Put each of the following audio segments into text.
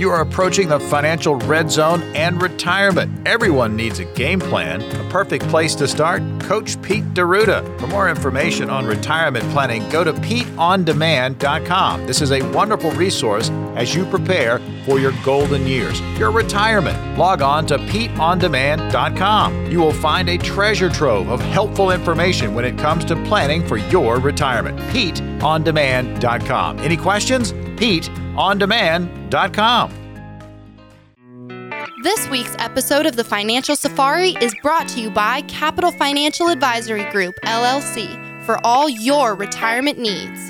You are approaching the financial red zone and retirement. Everyone needs a game plan. A perfect place to start? Coach Pete D'Arruda. For more information on retirement planning, go to PeteOnDemand.com. This is a wonderful resource as you prepare for your golden years, your retirement. Log on to PeteOnDemand.com. You will find a treasure trove of helpful information when it comes to planning for your retirement. PeteOnDemand.com. Any questions? PeteOnDemand.com. This week's episode of the Financial Safari is brought to you by Capital Financial Advisory Group, LLC, for all your retirement needs.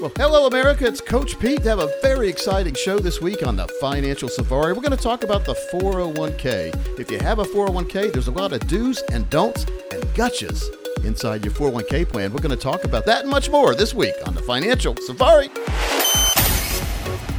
Well, hello, America. It's Coach Pete. We have a very exciting show this week on the Financial Safari. We're going to talk about the 401k. If you have a 401k, there's a lot of do's and don'ts and gotchas inside your 401k plan. We're going to talk about that and much more this week on the Financial Safari.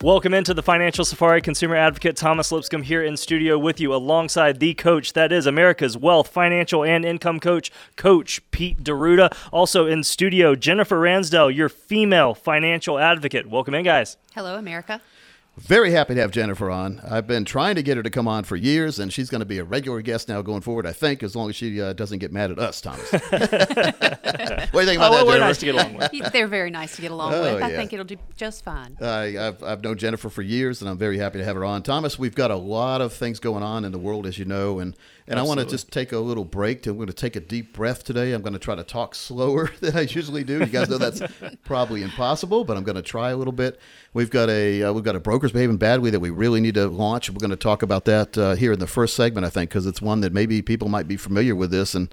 Welcome into the Financial Safari. Consumer advocate Thomas Lipscomb here in studio with you alongside the coach that is America's wealth, financial, and income coach, Coach Pete D'Arruda. Also in studio, Jennifer Ransdell, your female financial advocate. Welcome in, guys. Hello, America. Very happy to have Jennifer on. I've been trying to get her to come on for years, and she's going to be a regular guest now going forward, I think, as long as she uh, doesn't get mad at us, Thomas. what do you think about oh, that, well, Jennifer? we're nice to get along with. They're very nice to get along Oh, with. I yeah. think it'll do just fine. I, I've, I've known Jennifer for years, and I'm very happy to have her on. Thomas, we've got a lot of things going on in the world, as you know, and, and I want to just take a little break. To, I'm going to take a deep breath today. I'm going to try to talk slower than I usually do. You guys know that's probably impossible, but I'm going to try a little bit. We've got a uh, we've got a brokers behaving badly that we really need to launch. We're going to talk about that uh, here in the first segment, I think, because it's one that maybe people might be familiar with this. And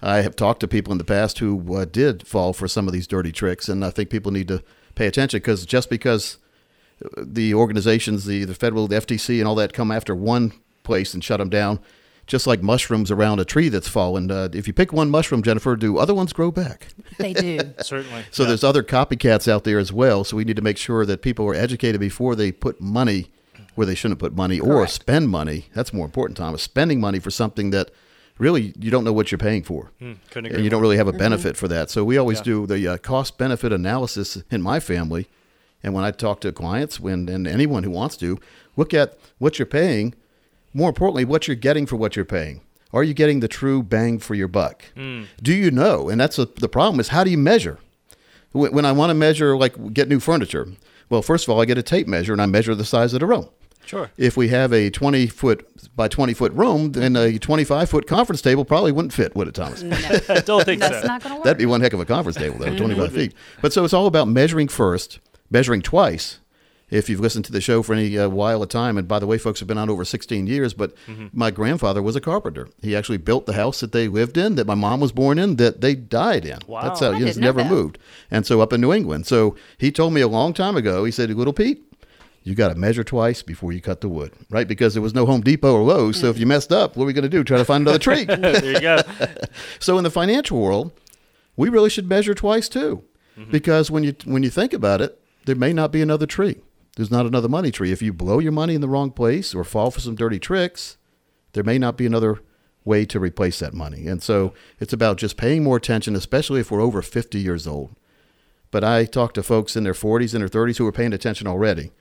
I have talked to people in the past who uh, did fall for some of these dirty tricks, and I think people need to pay attention because just because the organizations, the, the federal, the FTC, and all that come after one place and shut them down, just like mushrooms around a tree that's fallen. Uh, if you pick one mushroom, Jennifer, do other ones grow back? They do. Certainly. So Yeah. there's other copycats out there as well. So we need to make sure that people are educated before they put money where they shouldn't put money or spend money. That's more important, Thomas. Spending money for something that really you don't know what you're paying for. couldn't and agree you don't really have a benefit for that. So we always Yeah. do the uh, cost benefit analysis in my family. And when I talk to clients when and anyone who wants to, look at what you're paying, more importantly, what you're getting for what you're paying. Are you getting the true bang for your buck? Do you know? And that's a, the problem is how do you measure? When when I want to measure, like get new furniture, well, first of all, I get a tape measure and I measure the size of the room. Sure. If we have a 20 foot by 20 foot room, then a 25 foot conference table probably wouldn't fit, would it, Thomas? I don't think That's so. not going to work. That'd be one heck of a conference table, though, 25 feet. But so it's all about measuring first, measuring twice. If you've listened to the show for any uh, while of time, and by the way, folks have been on over 16 years, but my grandfather was a carpenter. He actually built the house that they lived in, that my mom was born in, that they died in. Wow. That's how I he has didn't know never that. moved. And so up in New England. So he told me a long time ago, he said, Little Pete, you got to measure twice before you cut the wood, right? Because there was no Home Depot or Lowe's. So if you messed up, what are we going to do? Try to find another tree. there you go. So in the financial world, we really should measure twice too, Mm-hmm. because when you when you think about it, there may not be another tree. There's not another money tree. If you blow your money in the wrong place or fall for some dirty tricks, there may not be another way to replace that money. And so it's about just paying more attention, especially if we're over 50 years old. But I talk to folks in their 40s and their 30s who are paying attention already.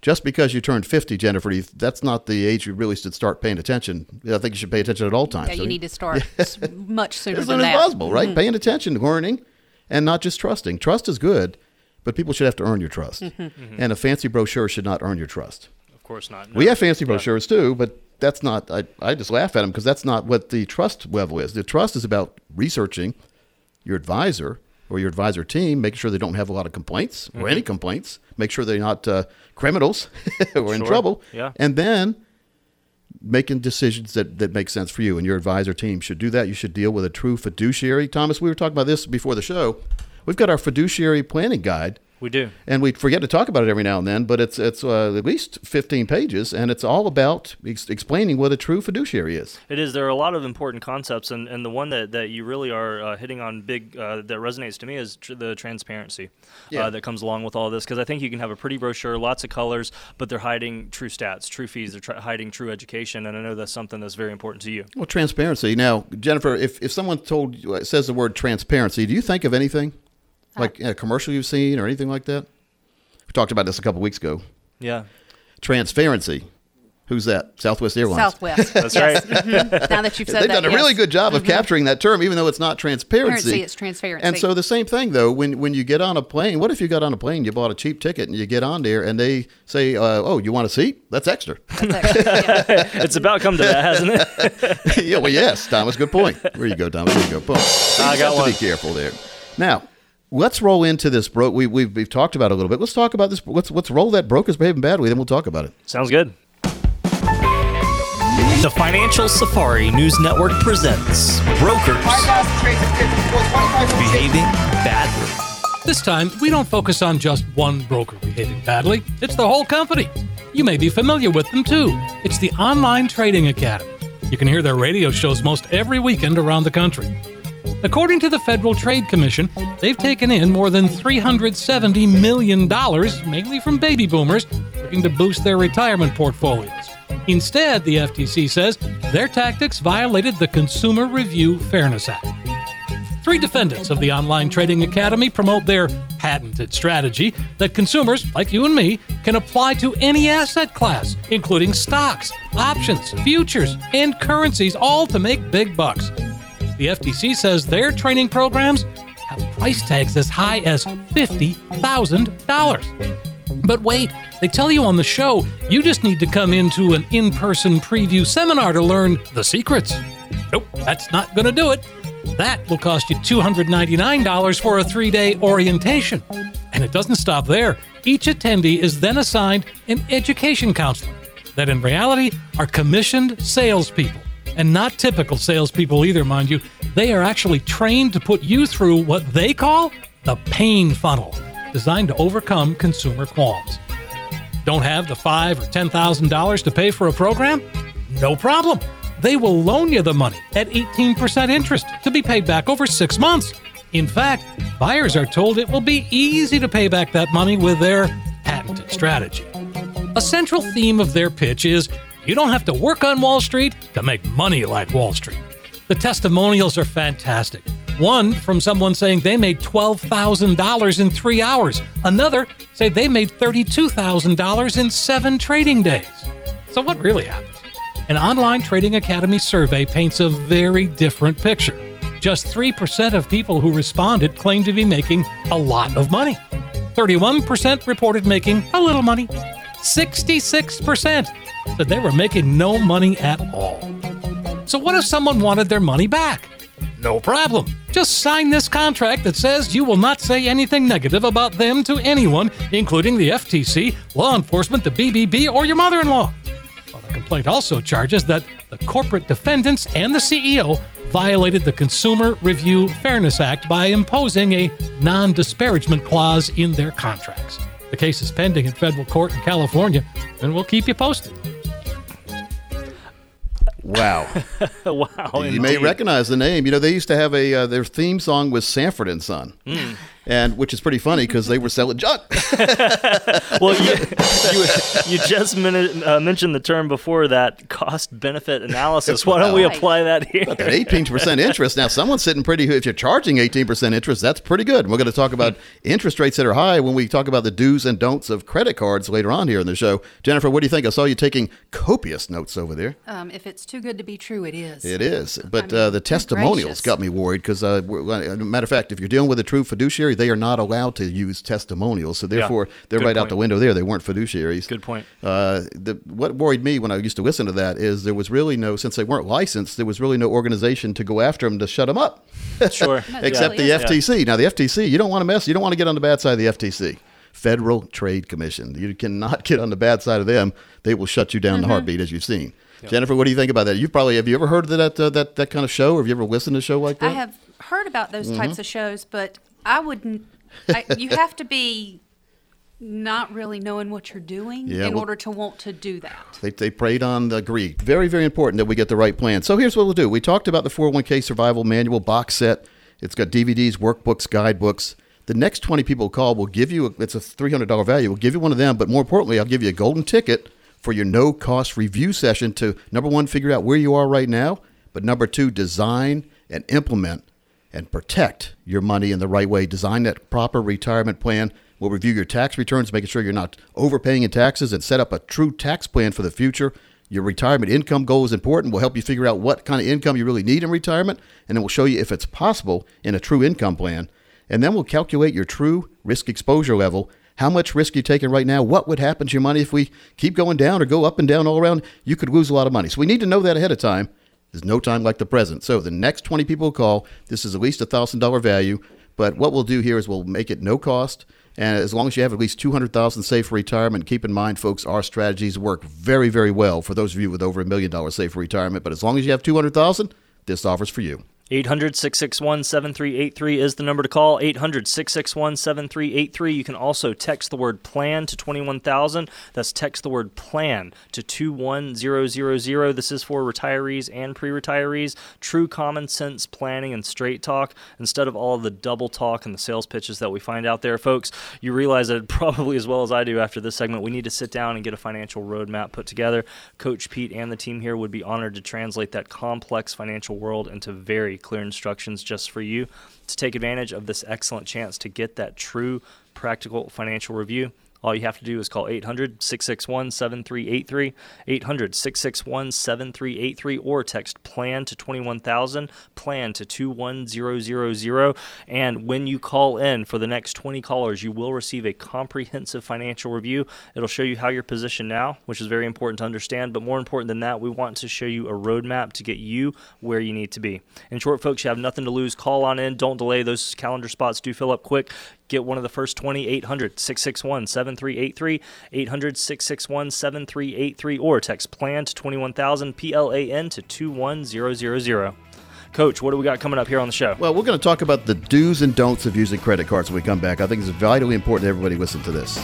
just because you turned 50, Jennifer, that's not the age you really should start paying attention. I think you should pay attention at all times. Yeah, you So need to start much sooner as than soon as that. possible, right? Mm-hmm. Paying attention, learning, and not just trusting. Trust is good, but people should have to earn your trust. Mm-hmm. Mm-hmm. And a fancy brochure should not earn your trust. Of course not. We have fancy brochures too, but that's not. I, I just laugh at them because that's not what the trust level is. The trust is about researching your advisor or your advisor team, making sure they don't have a lot of complaints or mm-hmm. any complaints, make sure they're not uh, criminals or in trouble, Yeah. and then making decisions that, that make sense for you and your advisor team should do that. You should deal with a true fiduciary. Thomas, we were talking about this before the show. We've got our fiduciary planning guide We do. and we forget to talk about it every now and then. But it's it's uh, at least fifteen pages, and it's all about ex- explaining what a true fiduciary is. It is. There are a lot of important concepts, and, and the one that, that you really are uh, hitting on big uh, that resonates to me is tr- the transparency Yeah. uh, that comes along with all this. Because I think you can have a pretty brochure, lots of colors, but they're hiding true stats, true fees, they're tr- hiding true education, and I know that's something that's very important to you. Well, transparency. Now, Jennifer, if if someone told you uh, says the word transparency, do you think of anything like a commercial you've seen or anything like that? We talked about this a couple weeks ago. Yeah, Transparency. Who's that? Southwest Airlines. Southwest. that's Yes. right. Mhm. Now that you've said that. They've that, done a really good job of capturing that term, even though it's not transparency. Transparency, it's transparency. And so the same thing though, when when you get on a plane, what if you got on a plane, you bought a cheap ticket, and you get on there, and they say, uh, "Oh, you want a seat? That's extra." That's actually- yeah. it's about come to that, hasn't it? yeah, well, yes, Thomas. Good point. There you go, Thomas. There you go. Boom. So I just got have one. to be careful there. Now, let's roll into this. Bro, we, we've we've talked about it a little bit. Let's talk about this. Let's let's roll that brokers behaving badly. Then we'll talk about it. Sounds good. The Financial Safari News Network presents Brokers Behaving Badly. This time, we don't focus on just one broker behaving badly. It's the whole company. You may be familiar with them too. It's the Online Trading Academy. You can hear their radio shows most every weekend around the country. According to the Federal Trade Commission, they've taken in more than $370 million, mainly from baby boomers looking to boost their retirement portfolios. Instead, the FTC says their tactics violated the Consumer Review Fairness Act. Three defendants of the Online Trading Academy promote their patented strategy that consumers, like you and me, can apply to any asset class, including stocks, options, futures, and currencies, all to make big bucks. The FTC says their training programs have price tags as high as $50,000. But wait, they tell you on the show you just need to come into an in person preview seminar to learn the secrets. Nope, that's not going to do it. That will cost you $299 for a three day orientation. And it doesn't stop there. Each attendee is then assigned an education counselor that in reality are commissioned salespeople. And not typical salespeople either, mind you. They are actually trained to put you through what they call the pain funnel, designed to overcome consumer qualms. Don't have the five or ten thousand dollars to pay for a program? No problem. They will loan you the money at 18% interest to be paid back over six months. In fact, buyers are told it will be easy to pay back that money with their patented strategy. A central theme of their pitch is you don't have to work on Wall Street to make money like Wall Street. The testimonials are fantastic. One from someone saying they made $12,000 in three hours. Another say they made $32,000 in seven trading days. So, what really happens? An online trading academy survey paints a very different picture. Just 3% of people who responded claimed to be making a lot of money. 31% reported making a little money. 66% said they were making no money at all. So, what if someone wanted their money back? No problem. Just sign this contract that says you will not say anything negative about them to anyone, including the FTC, law enforcement, the BBB, or your mother in law. Well, the complaint also charges that the corporate defendants and the CEO violated the Consumer Review Fairness Act by imposing a non disparagement clause in their contracts. The case is pending in federal court in California, and we'll keep you posted. Wow. wow. you may recognize the name. You know, they used to have a uh, their theme song was Sanford and Son, Hmm. And which is pretty funny because they were selling junk. well, you, you, you just min- uh, mentioned the term before that cost benefit analysis. Why don't we apply that here? But that 18% interest. Now, someone's sitting pretty, if you're charging 18% interest, that's pretty good. We're going to talk about interest rates that are high when we talk about the do's and don'ts of credit cards later on here in the show. Jennifer, what do you think? I saw you taking copious notes over there. Um, if it's too good to be true, it is. It is. But mean, uh, the testimonials gracious. got me worried because, uh, we're- matter of fact, if you're dealing with a true fiduciary, they are not allowed to use testimonials. So therefore, they're Good right out the window there. They weren't fiduciaries. Good point. Uh, the, what worried me when I used to listen to that is there was really no, since they weren't licensed, there was really no organization to go after them to shut them up. Sure. No, Except the really FTC. Now, the FTC, you don't want to mess, you don't want to get on the bad side of the FTC. Federal Trade Commission. You cannot get on the bad side of them. They will shut you down Mm-hmm. the heartbeat, as you've seen. Jennifer, what do you think about that? You probably have you ever heard of that uh, that that kind of show? Or have you ever listened to a show like that? I have heard about those Mm-hmm. types of shows, but I wouldn't. I, you have to be not really knowing what you're doing Yeah, in well- order to want to do that. They, they preyed on the greed. Very, very important that we get the right plan. So here's what we'll do. We talked about the 401k survival manual box set. It's got DVDs, workbooks, guidebooks. The next 20 people who call will give you, it's a $300 value. We'll give you one of them, but more importantly, I'll give you a golden ticket for your no cost review session to number one, figure out where you are right now, but number two, design and implement and protect your money in the right way. Design that proper retirement plan. We'll review your tax returns, making sure you're not overpaying in taxes, and set up a true tax plan for the future. Your retirement income goal is important. We'll help you figure out what kind of income you really need in retirement, and then we'll show you if it's possible in a true income plan. And then we'll calculate your true risk exposure level. How much risk you're taking right now? What would happen to your money if we keep going down or go up and down all around? You could lose a lot of money. So we need to know that ahead of time. There's no time like the present. So the next 20 people call, this is at least a thousand dollar value. But what we'll do here is we'll make it no cost. And as long as you have at least 200,000 saved for retirement, keep in mind, folks, our strategies work very, very well for those of you with over a million dollars saved for retirement. But as long as you have 200,000, this offer's for you. 800 661 7383 is the number to call. 800 661 7383. You can also text the word plan to 21000. That's text the word plan to 21000. This is for retirees and pre retirees. True common sense planning and straight talk instead of all the double talk and the sales pitches that we find out there, folks. You realize that probably as well as I do after this segment, we need to sit down and get a financial roadmap put together. Coach Pete and the team here would be honored to translate that complex financial world into very clear instructions just for you to take advantage of this excellent chance to get that true practical financial review. All you have to do is call 800 661 7383, 800 661 7383, or text PLAN to 21000, PLAN to 21000. And when you call in for the next 20 callers, you will receive a comprehensive financial review. It'll show you how you're positioned now, which is very important to understand. But more important than that, we want to show you a roadmap to get you where you need to be. In short, folks, you have nothing to lose. Call on in. Don't delay. Those calendar spots do fill up quick. Get one of the first 20, 800 661 7383, 800 661 7383, or text PLAN to 21000, P L A N to 21000. Coach, what do we got coming up here on the show? Well, we're going to talk about the do's and don'ts of using credit cards when we come back. I think it's vitally important everybody listen to this.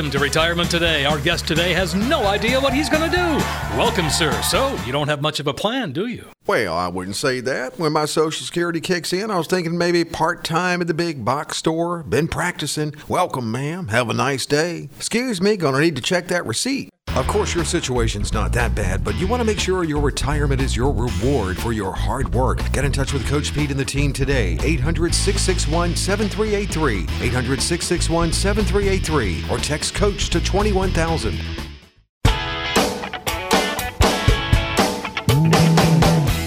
Welcome to Retirement Today. Our guest today has no idea what he's going to do. Welcome, sir. So, you don't have much of a plan, do you? Well, I wouldn't say that. When my Social Security kicks in, I was thinking maybe part time at the big box store. Been practicing. Welcome, ma'am. Have a nice day. Excuse me, gonna need to check that receipt. Of course, your situation's not that bad, but you want to make sure your retirement is your reward for your hard work. Get in touch with Coach Pete and the team today. 800 661 7383. 800 661 7383. Or text Coach to 21000.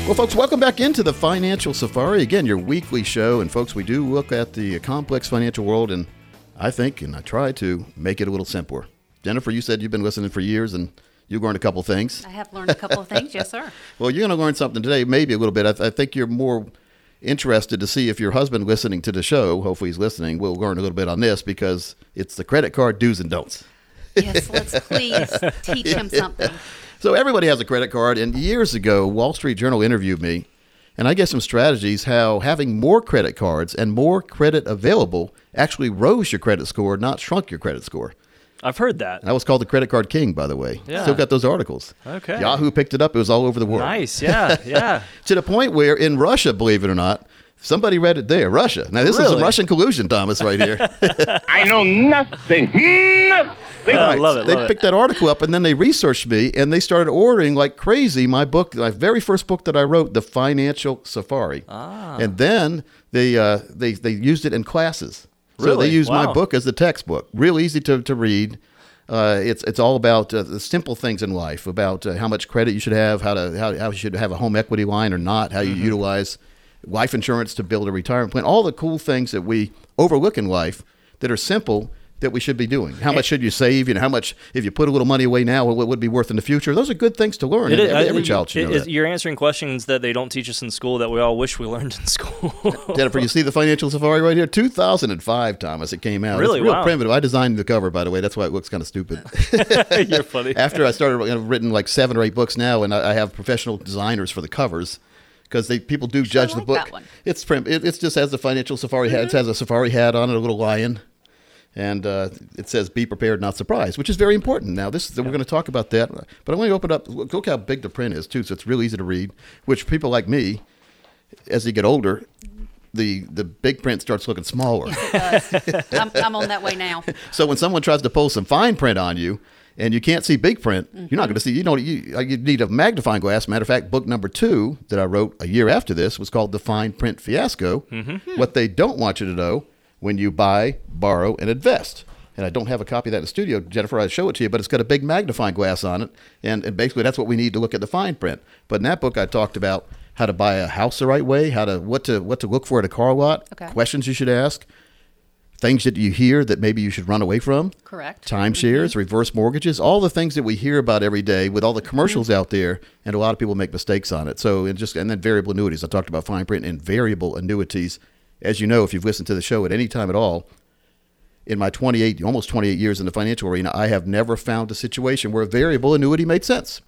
Well, folks, welcome back into the Financial Safari. Again, your weekly show. And, folks, we do look at the complex financial world, and I think, and I try to make it a little simpler. Jennifer, you said you've been listening for years, and you've learned a couple things. I have learned a couple of things, yes, sir. Well, you're going to learn something today, maybe a little bit. I, th- I think you're more interested to see if your husband listening to the show, hopefully he's listening, will learn a little bit on this because it's the credit card do's and don'ts. Yes, let's please teach him something. So everybody has a credit card, and years ago, Wall Street Journal interviewed me, and I gave some strategies how having more credit cards and more credit available actually rose your credit score, not shrunk your credit score. I've heard that. And I was called the credit card king, by the way. Yeah. Still got those articles. Okay. Yahoo picked it up. It was all over the world. Nice. Yeah. Yeah. To the point where in Russia, believe it or not, somebody read it there. Russia. Now this is Really? some Russian collusion, Thomas, right here. I know nothing. Nothing. Oh, I Right. love it. They love picked that article up and then they researched me and they started ordering like crazy my book, my very first book that I wrote, The Financial Safari. Ah. And then they uh, they they used it in classes. So Really? they used my book as the textbook. Real easy to, to read. Uh, it's it's all about uh, the simple things in life, about uh, how much credit you should have, how to how, how you should have a home equity line or not, how you utilize life insurance to build a retirement plan, all the cool things that we overlook in life that are simple that we should be doing. How much should you save? You know, how much if you put a little money away now, what would be worth in the future? Those are good things to learn. It is- every, every I- child should know is- that. You're answering questions that they don't teach us in school that we all wish we learned in school. Jennifer, you see the financial safari right here? 2005, Thomas, it came out. Really? It's real Wow. primitive. I designed the cover, by the way. That's why it looks kind of stupid. You're funny. After I started, I've written like seven or eight books now, and I, I have professional designers for the covers because they people do judge the like book. that one. It's prim. It, it's just has the financial safari hat. It mm-hmm. has a safari hat on it, a little lion, and uh, it says "Be prepared, not surprised," which is very important. Now, this is, we're going to talk about that, but I want to open up. Look, look how big the print is too, so it's real easy to read. Which people like me, as they get older, the the big print starts looking smaller. Yes, I'm, I'm on that way now. So when someone tries to pull some fine print on you and you can't see big print, you're not going to see. You know, you, uh, you need a magnifying glass. Matter of fact, book number two that I wrote a year after this was called "The Fine Print Fiasco." What they don't want you to know when you buy, borrow, and invest. And I don't have a copy of that in the studio, Jennifer. I'd show it to you, but it's got a big magnifying glass on it, and, and basically that's what we need to look at the fine print. But in that book, I talked about how to buy a house the right way, how to what to what to look for at a car lot, Okay. questions you should ask, things that you hear that maybe you should run away from. Correct. Timeshares, mm-hmm. reverse mortgages, all the things that we hear about every day with all the mm-hmm. commercials out there, and a lot of people make mistakes on it. So, and just and then variable annuities. I talked about fine print and variable annuities. As you know, if you've listened to the show at any time at all, in my 28, almost 28 years in the financial arena, I have never found a situation where a variable annuity made sense.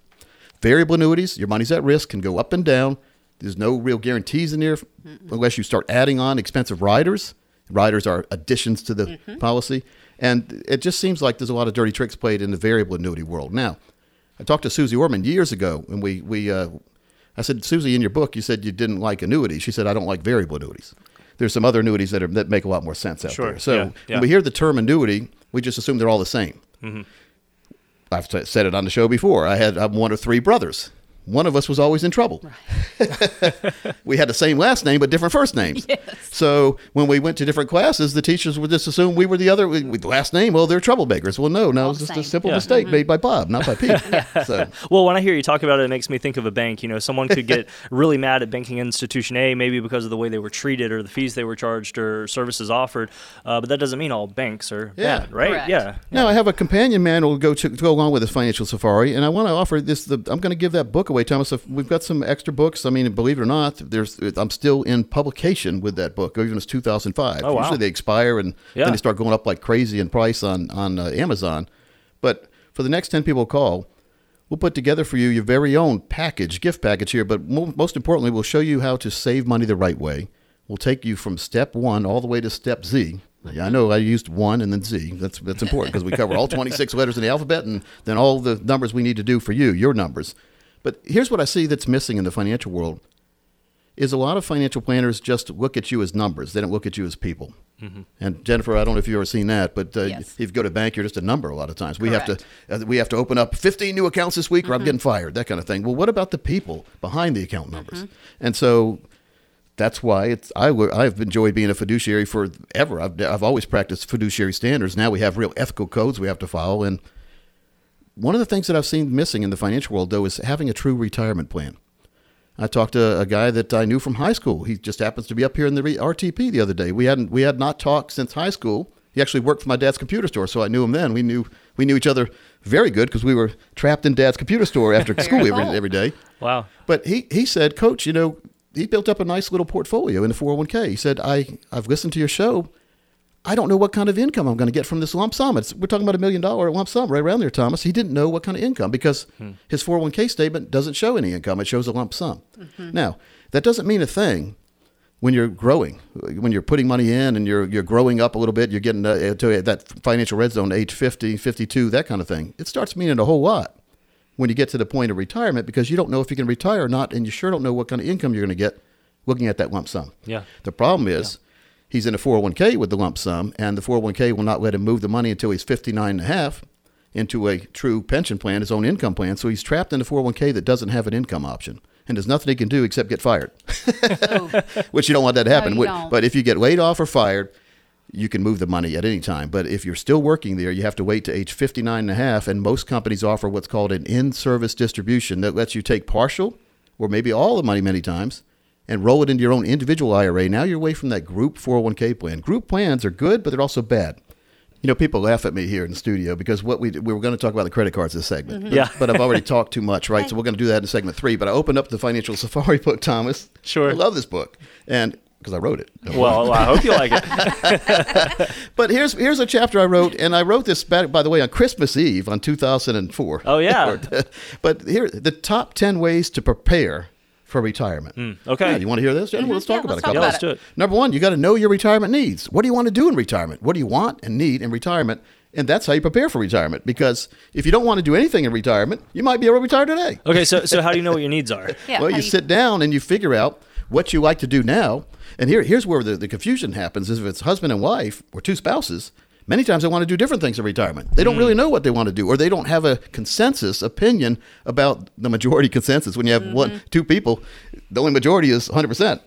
Variable annuities, your money's at risk, can go up and down. There's no real guarantees in there unless you start adding on expensive riders. Riders are additions to the policy. And it just seems like there's a lot of dirty tricks played in the variable annuity world. Now, I talked to Susie Orman years ago, and we, we uh, I said, Susie, in your book, you said you didn't like annuities. She said, I don't like variable annuities. There's some other annuities that, are, that make a lot more sense out Sure, there. So yeah, yeah. when we hear the term annuity, we just assume they're all the same. Mm-hmm. I've t- said it on the show before. I had I'm one of three brothers. One of us was always in trouble. we had the same last name but different first names. So when we went to different classes, the teachers would just assume we were the other with the last name. Well, they're troublemakers. Well, no, no, All it's the just a simple Yeah. mistake made by Bob, not by Pete. So Well, when I hear you talk about it, it makes me think of a bank. You know, someone could get really mad at banking institution A, maybe because of the way they were treated or the fees they were charged or services offered. Uh, but that doesn't mean all banks are Yeah. bad, right? Correct. Yeah. Now I have a companion manual to go to, to go along with this financial safari, and I want to offer this. The, I'm going to give that book away, Thomas. If We've got some extra books. I mean, believe it or not, there's I'm still in publication with that book, even as 2005. Oh, wow. Usually they expire and Yeah. then they start going up like crazy in price on on uh, Amazon. But for the next 10 people call, we'll put together for you your very own package, gift package here. But mo- most importantly, we'll show you how to save money the right way. We'll take you from step one all the way to step Z. Yeah, I know I used one and then Z. That's that's important because we cover all 26 letters in the alphabet and then all the numbers we need to do for you, your numbers. But here's what I see that's missing in the financial world is a lot of financial planners just look at you as numbers. They don't look at you as people. And Jennifer, I don't know if you've ever seen that, but uh, Yes. if you go to a bank, you're just a number a lot of times. We have to uh, we have to open up 15 new accounts this week, or I'm getting fired. That kind of thing. Well, what about the people behind the account numbers? And so that's why it's I w- I've enjoyed being a fiduciary forever. I've I've always practiced fiduciary standards. Now we have real ethical codes we have to follow, and one of the things that I've seen missing in the financial world, though, is having a true retirement plan. I talked to a guy that I knew from high school. He just happens to be up here in the RTP the other day. We hadn't we had not talked since high school. He actually worked for my dad's computer store, so I knew him then. We knew we knew each other very good because we were trapped in dad's computer store after school every, oh. every day. Wow. But he, he said, Coach, you know, he built up a nice little portfolio in the 401k. He said, I, I've listened to your show. I don't know what kind of income I'm going to get from this lump sum. It's, we're talking about a million dollar lump sum right around there, Thomas. He didn't know what kind of income because his 401k statement doesn't show any income. It shows a lump sum. Now, that doesn't mean a thing when you're growing, when you're putting money in and you're you're growing up a little bit, you're getting uh, to that financial red zone, age 50, 52, that kind of thing. It starts meaning a whole lot when you get to the point of retirement because you don't know if you can retire or not, and you sure don't know what kind of income you're going to get looking at that lump sum. Yeah. The problem is he's in a 401k with the lump sum, and the 401k will not let him move the money until he's 59 and a half into a true pension plan, his own income plan. So he's trapped in a 401k that doesn't have an income option. And there's nothing he can do except get fired, which you don't want that to happen. don't. But if you get laid off or fired, you can move the money at any time. But if you're still working there, you have to wait to age 59 and a half. And most companies offer what's called an in service distribution that lets you take partial or maybe all the money many times and roll it into your own individual IRA. Now you're away from that group 401k plan. Group plans are good, but they're also bad. You know, people laugh at me here in the studio because what we we were going to talk about the credit cards this segment. But, Yeah. but I've already talked too much, right? So we're going to do that in segment three. But I opened up the Financial Safari book, Thomas. Sure. I love this book, and because I wrote it. Well, I hope you like it. But here's here's a chapter I wrote, and I wrote this back, by the way, on Christmas Eve on 2004. Oh, yeah. but here, the top 10 ways to prepare for retirement. Hmm, okay. Yeah, you want to hear this? Gentlemen? Let's talk Yeah, about let's it. a talk couple Yeah, about let's do it. Number one, you got to know your retirement needs. What do you want to do in retirement? What do you want and need in retirement? And that's how you prepare for retirement. Because if you don't want to do anything in retirement, you might be able to retire today. Okay, so so how do you know what your needs are? Yeah. well, how you sit down and you figure out what you like to do now. And here, here's where the, the confusion happens is if it's husband and wife or two spouses, many times they want to do different things in retirement. They don't really mm. know what they want to do, or they don't have a consensus opinion about the majority consensus. When you have one, mm-hmm. two people, the only majority is 100%.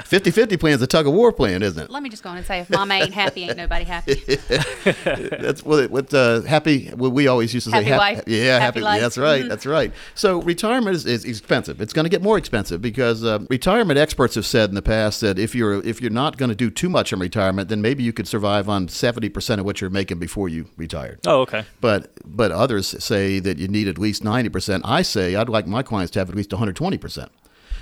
50 50 plan is a tug of war plan, isn't it? Let me just go on and say, if Mama ain't happy, ain't nobody happy. That's what, what uh, happy. Well, we always used to say Happy life. Yeah, Happy happy. life. That's right. Mhm. That's right. So retirement is, is expensive. It's going to get more expensive because uh, retirement experts have said in the past that if you're if you're not going to do too much in retirement, then maybe you could survive on seventy percent of what you're making before you retired. Oh, okay. But but others say that you need at least ninety percent. I say I'd like my clients to have at least one hundred twenty percent.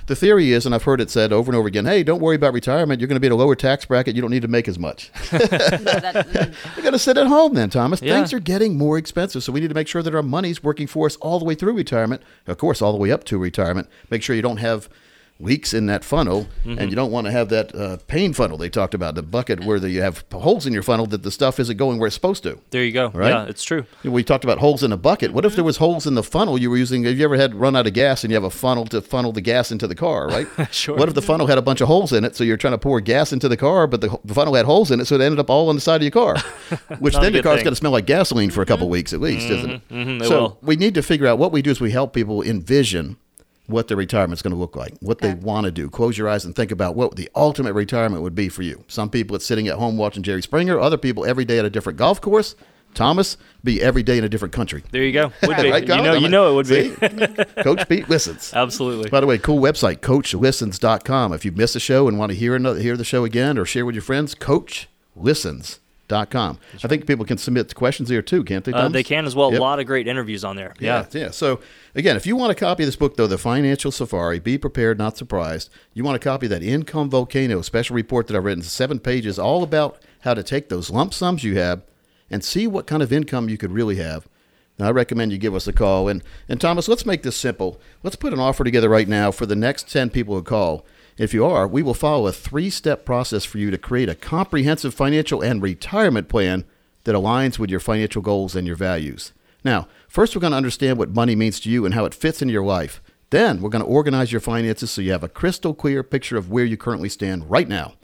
The theory is, and I've heard it said over and over again, hey, don't worry about retirement. You're going to be in a lower tax bracket. You don't need to make as much. No, that-. You're going to sit at home then, Thomas. Yeah. Things are getting more expensive, so we need to make sure that our money's working for us all the way through retirement. Of course, all the way up to retirement. Make sure you don't have leaks in that funnel, Mm-hmm. and you don't want to have that uh, pain funnel they talked about, the bucket where the, you have holes in your funnel that the stuff isn't going where it's supposed to. There you go. Right? Yeah, it's true. We talked about holes in a bucket. What if there was holes in the funnel you were using? Have you ever had run out of gas and you have a funnel to funnel the gas into the car, right? Sure. What if the funnel had a bunch of holes in it, so you're trying to pour gas into the car, but the, the funnel had holes in it, so it ended up all on the side of your car, which then the car's going to smell like gasoline for a couple weeks at least, isn't it? mhm, it so will. we need to figure out what we do is we help people envision what their retirement's going to look like, what they want to do. Close your eyes and think about what the ultimate retirement would be for you. Some people it's sitting at home watching Jerry Springer. Other people every day at a different golf course. Thomas be every day in a different country. There you go. Would be. Right, you know, I you mean, know it would see? be. Coach Pete listens. Absolutely. By the way, cool website, coachlistens.com. If you missed a show and want to hear another, hear the show again or share with your friends, coachlistens.com. I think people can submit questions there too, can't they? Uh, they can as well. Yep. A lot of great interviews on there. Yeah, Yeah. yeah. So again, if you want a copy of this book, though, The Financial Safari, Be Prepared, Not Surprised, you want a copy of that Income Volcano special report that I've written, seven pages, all about how to take those lump sums you have and see what kind of income you could really have. Now, I recommend you give us a call. And, and Thomas, let's make this simple. Let's put an offer together right now for the next 10 people who call. If you are, we will follow a three step process for you to create a comprehensive financial and retirement plan that aligns with your financial goals and your values. Now, first, we're going to understand what money means to you and how it fits into your life. Then, we're going to organize your finances so you have a crystal clear picture of where you currently stand right now.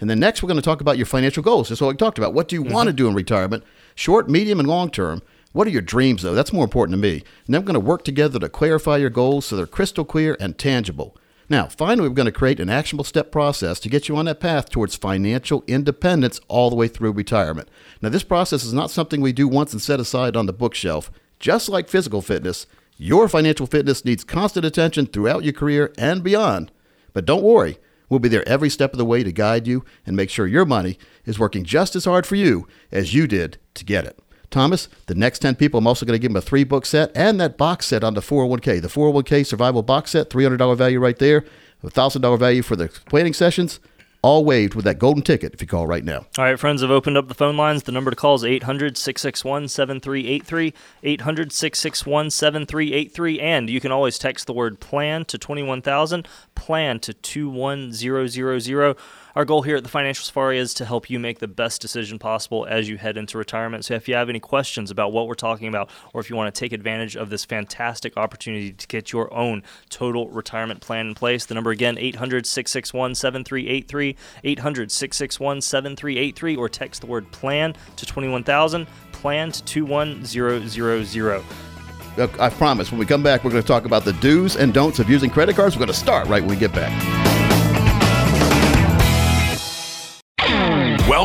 And then next, we're going to talk about your financial goals. That's what we talked about. What do you want to mm-hmm. do in retirement? Short, medium, and long term. What are your dreams, though? That's more important to me. And then we're going to work together to clarify your goals so they're crystal clear and tangible. Now, finally, we're going to create an actionable step process to get you on that path towards financial independence all the way through retirement. Now, this process is not something we do once and set aside on the bookshelf. Just like physical fitness, your financial fitness needs constant attention throughout your career and beyond. But don't worry, we'll be there every step of the way to guide you and make sure your money is working just as hard for you as you did to get it. Thomas, the next 10 people, I'm also going to give them a three book set and that box set on the 401k. The 401k survival box set, $300 value right there, $1,000 value for the planning sessions. all waived with that golden ticket if you call right now. All right, friends have opened up the phone lines. The number to call is 800 661 7383. 800 661 7383. And you can always text the word plan to 21000, plan to 21000. Our goal here at the Financial Safari is to help you make the best decision possible as you head into retirement. So if you have any questions about what we're talking about, or if you want to take advantage of this fantastic opportunity to get your own total retirement plan in place, the number again, 800 661 7383, 800 661 7383, or text the word plan to 21000, plan to 21000. Look, I promise when we come back, we're going to talk about the do's and don'ts of using credit cards. We're going to start right when we get back.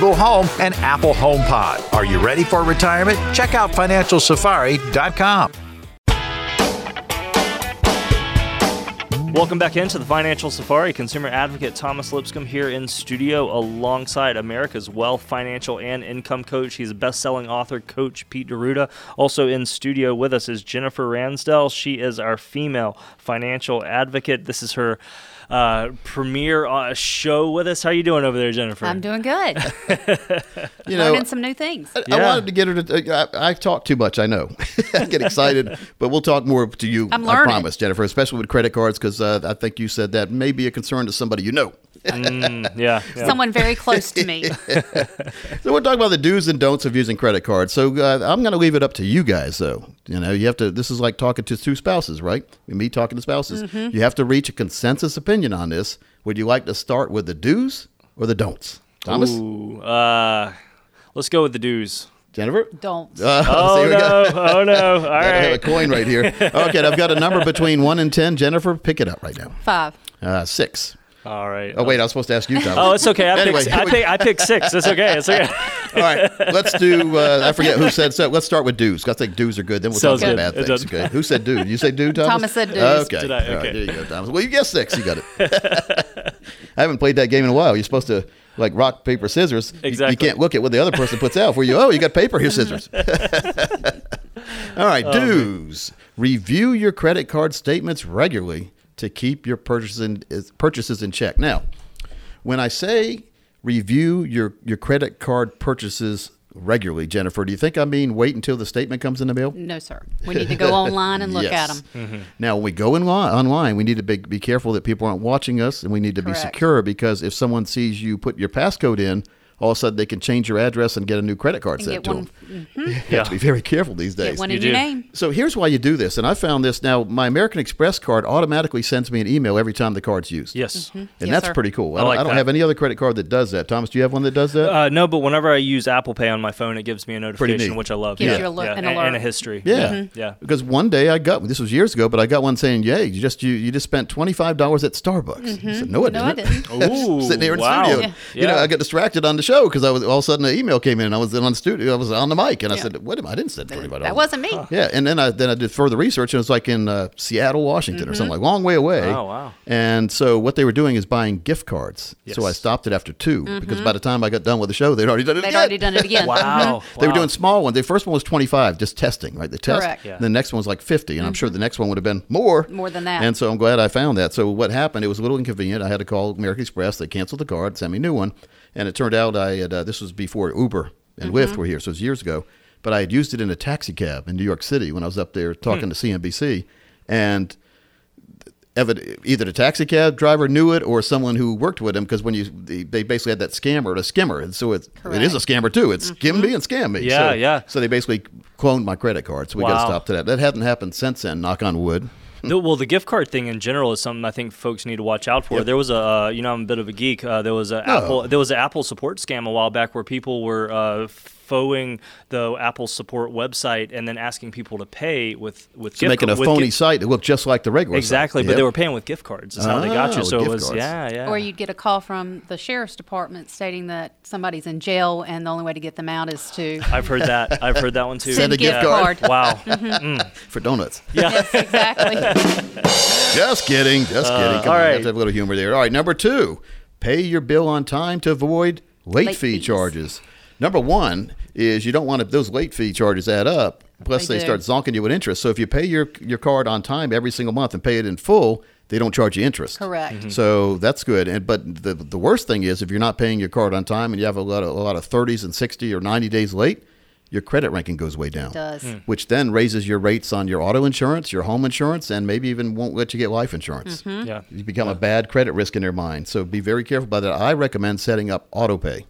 Home, and Apple HomePod. Are you ready for retirement? Check out financialsafari.com. Welcome back into the Financial Safari. Consumer advocate Thomas Lipscomb here in studio alongside America's wealth, financial, and income coach. He's a best selling author, Coach Pete D'Arruda. Also in studio with us is Jennifer Ransdell. She is our female financial advocate. This is her uh, premiere uh, show with us. How are you doing over there, Jennifer? I'm doing good. You know, Learning some new things. I, I wanted to get her to. I, I talk too much, I know. I get excited, but we'll talk more to you. I'm I learning. promise, Jennifer, especially with credit cards, because uh, I think you said that may be a concern to somebody you know. Mm, yeah, yeah. Someone very close to me. So we're talking about the do's and don'ts of using credit cards. So uh, I'm going to leave it up to you guys, though. You know, you have to. This is like talking to two spouses, right? Me talking to spouses. Mhm. You have to reach a consensus opinion on this. Would you like to start with the do's or the don'ts, Thomas? Ooh, uh, let's go with the do's. Jennifer? Don't. Uh, Oh, see, we got- no. Oh, no. All I have a coin right here. Okay, I've got a number between one and ten. Jennifer, pick it up right now. Five. Uh, six. All right. Oh wait, I was supposed to ask you, Thomas. Oh, it's okay. I Anyway, picked, I picked, I picked six. It's okay. It's okay. All right, let's do. Uh, I forget who said so. Let's start with do's. I think do's are good. Then we'll Sounds talk about bad It things. Okay. Who said dude? You say dude, Thomas? Thomas said do's. Okay. Did I? All right, Okay. there you go, Thomas. Well, you guessed six. You got it. I haven't played that game in a while. You're supposed to like rock paper scissors. You- You, can't look at what the other person puts out for you. Oh, you got paper. Here's scissors. All right, Oh, do's. Review your credit card statements regularly to keep your purchases in, purchases in check. Now, when I say review your, your credit card purchases regularly, Jennifer, do you think I mean wait until the statement comes in the mail? No, sir. We need to go online and look Yes. at them. Mm-hmm. Mm-hmm. Now, when we go in li- online, we need to be, be careful that people aren't watching us, and we need to be secure because if someone sees you put your passcode in, all of a sudden they can change your address and get a new credit card And sent get to one. them. mhm. You have to be very careful these days. Get one You in your name. So here's why you do this, and I found this now. My American Express card automatically sends me an email every time the card's used. Yes. and Yes, that's sir. pretty cool. I, I don't, like I don't that. have any other credit card that does that. Thomas, do you have one that does that? Uh, no, but whenever I use Apple Pay on my phone, it gives me a notification, which I love. Gives yeah. you a lo- yeah. an alert. and a history. yeah. Yeah. Because one day I got this was years ago, but I got one saying, "Yay, you just you, you just spent twenty five dollars at Starbucks." I said, "No, I Mm-hmm. No, didn't." didn't. Ooh, Sitting here in wow. studio, Yeah. you know, I got distracted on the show because I was all of a sudden an email came in. And I was in on the studio, I was on the mic, and I Yeah. said, "Wait a minute, I didn't send twenty five dollars." That wasn't me. Yeah, and then I then I did further research, and it was like in uh, Seattle, Washington, or something mm-hmm. like long way away. Oh, wow. And so what they were doing is buying gift cards. So I stopped it after 2 mm-hmm. because by the time I got done with the show, they'd already done it. They'd again. already done it again. Mm-hmm. Wow. They were doing small ones. The first one was 25, just testing, right? The test. Correct. Yeah. And the next one was like 50, and I'm sure the next one would have been more. More than that. And so I'm glad I found that. So what happened? It was a little inconvenient. I had to call American Express. They canceled the card, sent me a new one, and it turned out I had. Uh, this was before Uber and mm-hmm. Lyft were here, so it was years ago. But I had used it in a taxi cab in New York City when I was up there talking hmm. to CNBC, and either the taxi cab driver knew it or someone who worked with him because when you they they basically had that scammer a skimmer and so it's, it is a scammer too it's mm-hmm. skim me and scam me Yeah, so, yeah. so they basically cloned my credit card so we got Wow. to stop to that that hasn't happened since then knock on wood The- well, the gift card thing in general is something I think folks need to watch out for. Yep. There was a, uh, you know, I'm a bit of a geek. Uh, there was a Oh. Apple, there was an Apple support scam a while back where people were uh, foing the Apple support website and then asking people to pay with with So gift making ca- a with phony gift- site that looked just like the regular Exactly, site. but they were paying with gift cards. Is how they got Ah, you. So it was cards. yeah, yeah. Or you'd get a call from the sheriff's department stating that somebody's in jail and the only way to get them out is to I've heard that. I've heard that one too. Send a gift Yeah. card. Wow. Mhm. for donuts. Yeah. Yes, exactly. Just kidding. Just Uh, kidding. Come all on, right. let's have a little humor there. All right, number two, pay your bill on time to avoid late, Late fee fees. charges. Number one is you don't want to, those late fee charges add up. Plus, They they, start zonking you with interest. So if you pay your your card on time every single month and pay it in full, they don't charge you interest. Correct. Mm-hmm. Mhm. So that's good. And but the the worst thing is if you're not paying your card on time and you have a lot of a lot of 30s and 60 or 90 days late, your credit ranking goes way down. It does. Mm. Which then raises your rates on your auto insurance, your home insurance, and maybe even won't let you get life insurance. Mhm. Yeah. You become a bad credit risk in their mind. So be very careful about that. I recommend setting up auto pay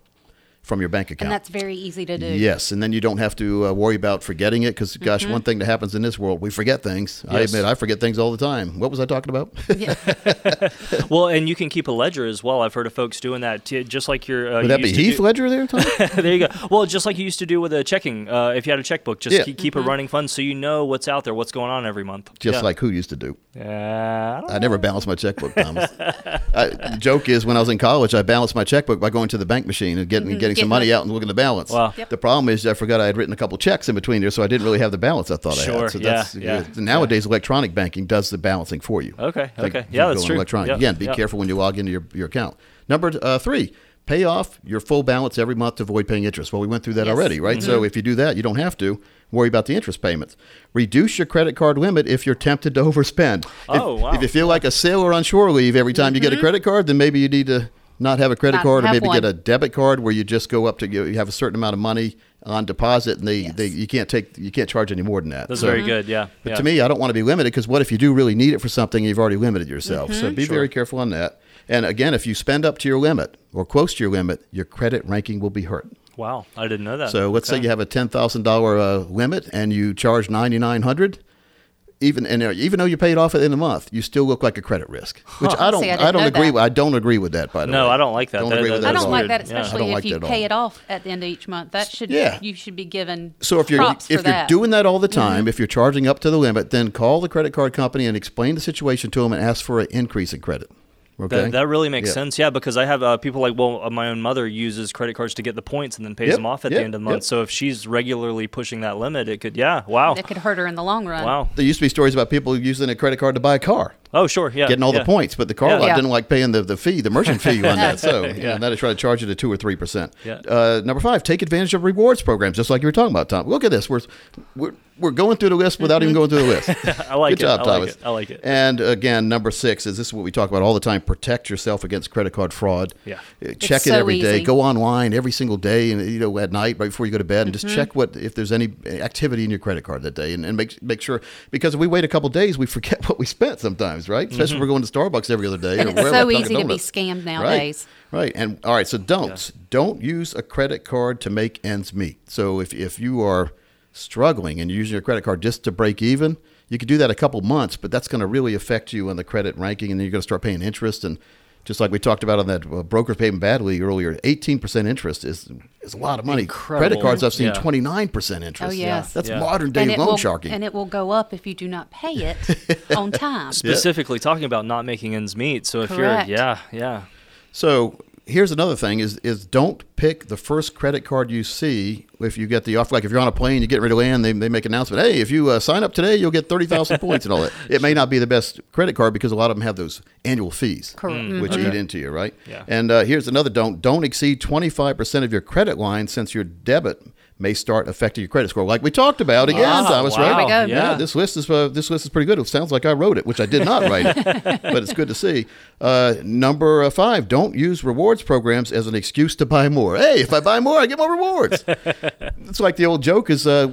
from your bank account. And that's very easy to do. Yes, and then you don't have to uh, worry about forgetting it because, gosh, Mhm. one thing that happens in this world, we forget things. I admit, I forget things all the time. What was I talking about? well, and you can keep a ledger as well. I've heard of folks doing that, t- just like your. Uh, Would that be used to Heath do- Ledger there, there you go. Well, just like you used to do with a checking, uh, if you had a checkbook, just Yeah. keep, keep a Mm-hmm. running fund so you know what's out there, what's going on every month. Just Yeah. like who used to do. Yeah. I never balanced my checkbook, Thomas. I, the joke is, when I was in college, I balanced my checkbook by going to the bank machine and getting, Mhm. getting Getting some money the- out and looking at the balance. Wow. Yep. The problem is, I forgot I had written a couple checks in between there, so I didn't really have the balance I thought I had. So yeah, that's, yeah, Nowadays, electronic banking does the balancing for you. Okay, Like, okay. Yeah, that's true. Electronic. Yep, Again, be yep. careful when you log into your, your account. Number uh, three, pay off your full balance every month to avoid paying interest. Well, we went through that Yes. already, right? Mm-hmm. So if you do that, you don't have to worry about the interest payments. Reduce your credit card limit if you're tempted to overspend. Oh, if, wow. if you feel like a sailor on shore leave every time you get a credit card, then maybe you need to not have a credit Mm-hmm. Not card or maybe one. get a debit card where you just go up to you have a certain amount of money on deposit and they, Yes. they you can't take you can't charge any more than that. That's So- very good. Yeah. but yeah. to me, I don't want to be limited because what if you do really need it for something and you've already limited yourself? So be Sure. very careful on that. And again, if you spend up to your limit or close to your limit, your credit ranking will be hurt. Wow, I didn't know that. So let's say you have a ten thousand dollar uh, limit and you charge ninety nine hundred. Even and uh, even though you paid off at the end of the month, you still look like a credit risk. Which I don't See, I I, don't agree. that. with I don't agree with that. By the No, way, no, I don't like that. Don't That- agree that- with that I don't like that, weird. Yeah. Especially if like you that pay it off at the end of each month. That should Yeah. you should be given So if you're props if you're that. doing that all the time, if you're charging up to the limit, then call the credit card company and explain the situation to them and ask for an increase in credit. Okay, That, that really makes Yeah. sense, yeah, because I have uh, people like, well, uh, my own mother uses credit cards to get the points and then pays Yep, them off at yep, the end of the month. yep. So if she's regularly pushing that limit, it could, yeah, wow, It could hurt her in the long run. wow. There used to be stories about people using a credit card to buy a car, Oh, sure, yeah, getting all yeah. the points, but the car Yeah. lot Yeah. didn't like paying the, the fee, the merchant fee on that. So you Yeah. know, now they try to charge you to two or three percent. Yeah. Uh, number five, take advantage of rewards programs, just like you were talking about, Tom. Look at this. We're we're, we're going through the list without even going through the list. I like Good it. job, I like it. I like it. And again, number six is this is what we talk about all the time: protect yourself against credit card fraud. Yeah. Uh, check it so every day. easy. Go online every single day, and you know at night right before you go to bed, and Mm-hmm. just check what if there's any activity in your credit card that day, and, and make make sure because if we wait a couple days, we forget what we spent sometimes, right? Especially if mm-hmm. we're going to Starbucks every other day. And it's so easy to be scammed nowadays. Right. right. And all right, so don't don't use a credit card to make ends meet. So if if you are struggling and you're using your credit card just to break even, you could do that a couple months, but that's going to really affect you on the credit ranking, and then you're going to start paying interest. And just like we talked about on that uh, brokers paying badly earlier, 18% interest is is a lot of money. Credit cards I've seen Yeah. 29% interest. Oh, yes. That's Yeah. modern day and it loan will, sharking. and it will go up if you do not pay it on time. Specifically talking about not making ends meet. So if Correct. you're, yeah, yeah, So here's another thing: is is don't pick the first credit card you see if you get the offer. Like if you're on a plane, you get ready to land, they, they make an announcement. Hey, if you uh, sign up today, you'll get thirty thousand points and all that. It may not be the best credit card because a lot of them have those annual fees, Correct. which eat into you, right? Yeah. And uh, here's another: don't don't exceed twenty five percent of your credit line since your debit may start affecting your credit score, like we talked about again, Ah, Thomas. wow. Right? There we go. Yeah, Yeah. this list is uh, this list is pretty good. It sounds like I wrote it, which I did not write it, but it's good to see. Uh, number uh, five: don't use rewards programs as an excuse to buy more. Hey, if I buy more, I get more rewards. it's like the old joke is. Uh,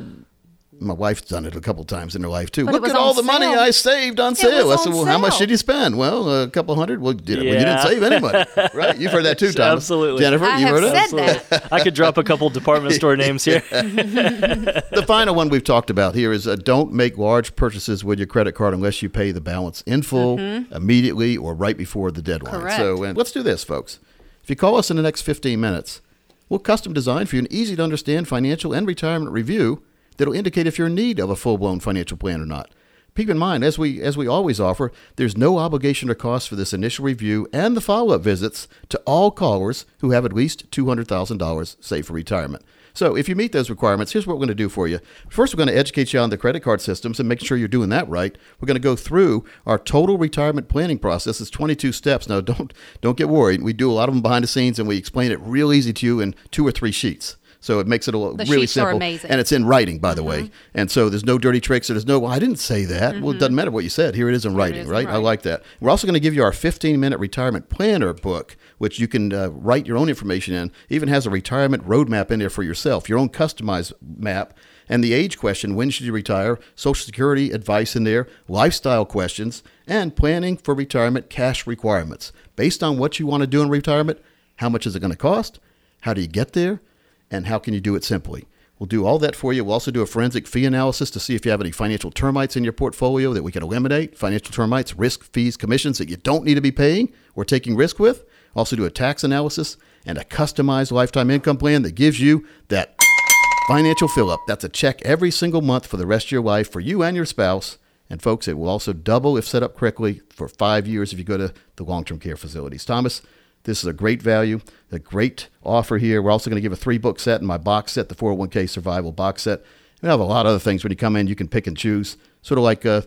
my wife's done it a couple times in her life too. But Look at all on the money. I saved on It sale. I said, on "Well, how much did you spend?" Well, a couple hundred. Well, did, well, you didn't save any money, right? You've heard that too, Thomas. Absolutely. Jennifer. I you have heard it. said that. I could drop a couple department store names here. the final one we've talked about here is uh, don't make large purchases with your credit card unless you pay the balance in full immediately or right before the deadline. Correct. So and let's do this, folks. If you call us in the next 15 minutes, We'll custom design for you an easy to understand financial and retirement review that'll indicate if you're in need of a full blown financial plan or not. Keep in mind, as we as we always offer, there's no obligation or cost for this initial review and the follow up visits to all callers who have at least two hundred thousand dollars saved for retirement. So if you meet those requirements, here's what we're going to do for you. First, we're going to educate you on the credit card systems and make sure you're doing that right. We're going to go through our total retirement planning process. It's 22 steps. Now, don't don't get worried. We do a lot of them behind the scenes, and we explain it real easy to you in two or three sheets. So it makes it a little, The really simple, and it's in writing, by the way. And so there's no dirty tricks. There's no, well, I didn't say that. Well, it doesn't matter what you said. Here it is in writing, is in right? I like that. We're also going to give you our 15 minute retirement planner book, which you can uh, write your own information in. Even has a retirement roadmap in there for yourself, your own customized map, and the age question: when should you retire? Social Security advice in there, lifestyle questions, and planning for retirement cash requirements based on what you want to do in retirement. How much is it going to cost? How do you get there? And how can you do it simply? We'll do all that for you. We'll also do a forensic fee analysis to see if you have any financial termites in your portfolio that we can eliminate. Financial termites, risk, fees, commissions that you don't need to be paying or taking risk with. Also do a tax analysis and a customized lifetime income plan that gives you that financial fill up. That's a check every single month for the rest of your life for you and your spouse. And folks, it will also double if set up correctly for five years if you go to the long term care facilities. Thomas, this is a great value, a great offer here. We're also going to give a three book set in my box set, the 401k survival box set. We have a lot of other things when you come in, you can pick and choose. Sort of like uh,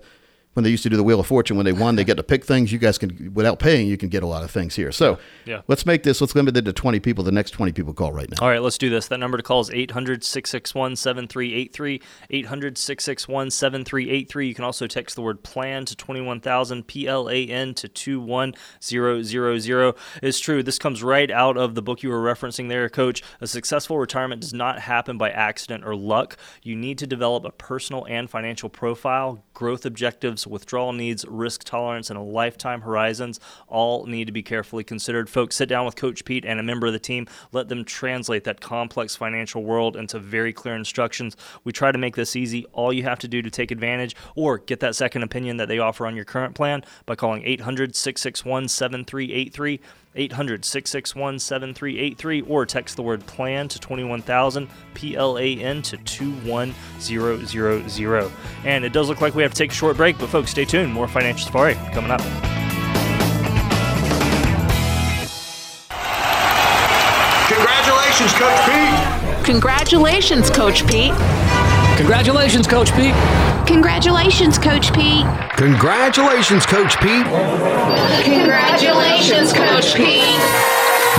when they used to do the Wheel of Fortune, when they won, they get to pick things. You guys can, without paying, you can get a lot of things here. So Yeah. let's make this, let's limit it to 20 people. The next 20 people call right now. All right, let's do this. That number to call is 800 661 7383. 800 661 7383. You can also text the word plan to 21000, P L A N to 21000. It's true. This comes right out of the book you were referencing there, Coach. A successful retirement does not happen by accident or luck. You need to develop a personal and financial profile, growth objectives, withdrawal needs, risk tolerance, and a lifetime horizons all need to be carefully considered. Folks, sit down with Coach Pete and a member of the team. Let them translate that complex financial world into very clear instructions. We try to make this easy. All you have to do to take advantage or get that second opinion that they offer on your current plan by calling 800 661 7383. 800 661 7383 or text the word plan to 21000 P L A N to 21000. And it does look like we have to take a short break, but folks, stay tuned. More Financial Safari coming up. Congratulations, Coach Pete. Congratulations, Coach Pete. Congratulations, Coach Pete. Congratulations, Coach Pete. Congratulations, Coach Pete. Congratulations, Coach Pete.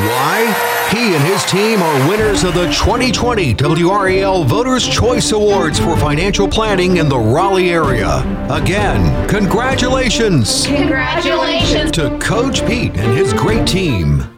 Why? He and his team are winners of the 2020 WRAL Voters' Choice Awards for financial planning in the Raleigh area. Again, congratulations Congratulations. to Coach Pete and his great team.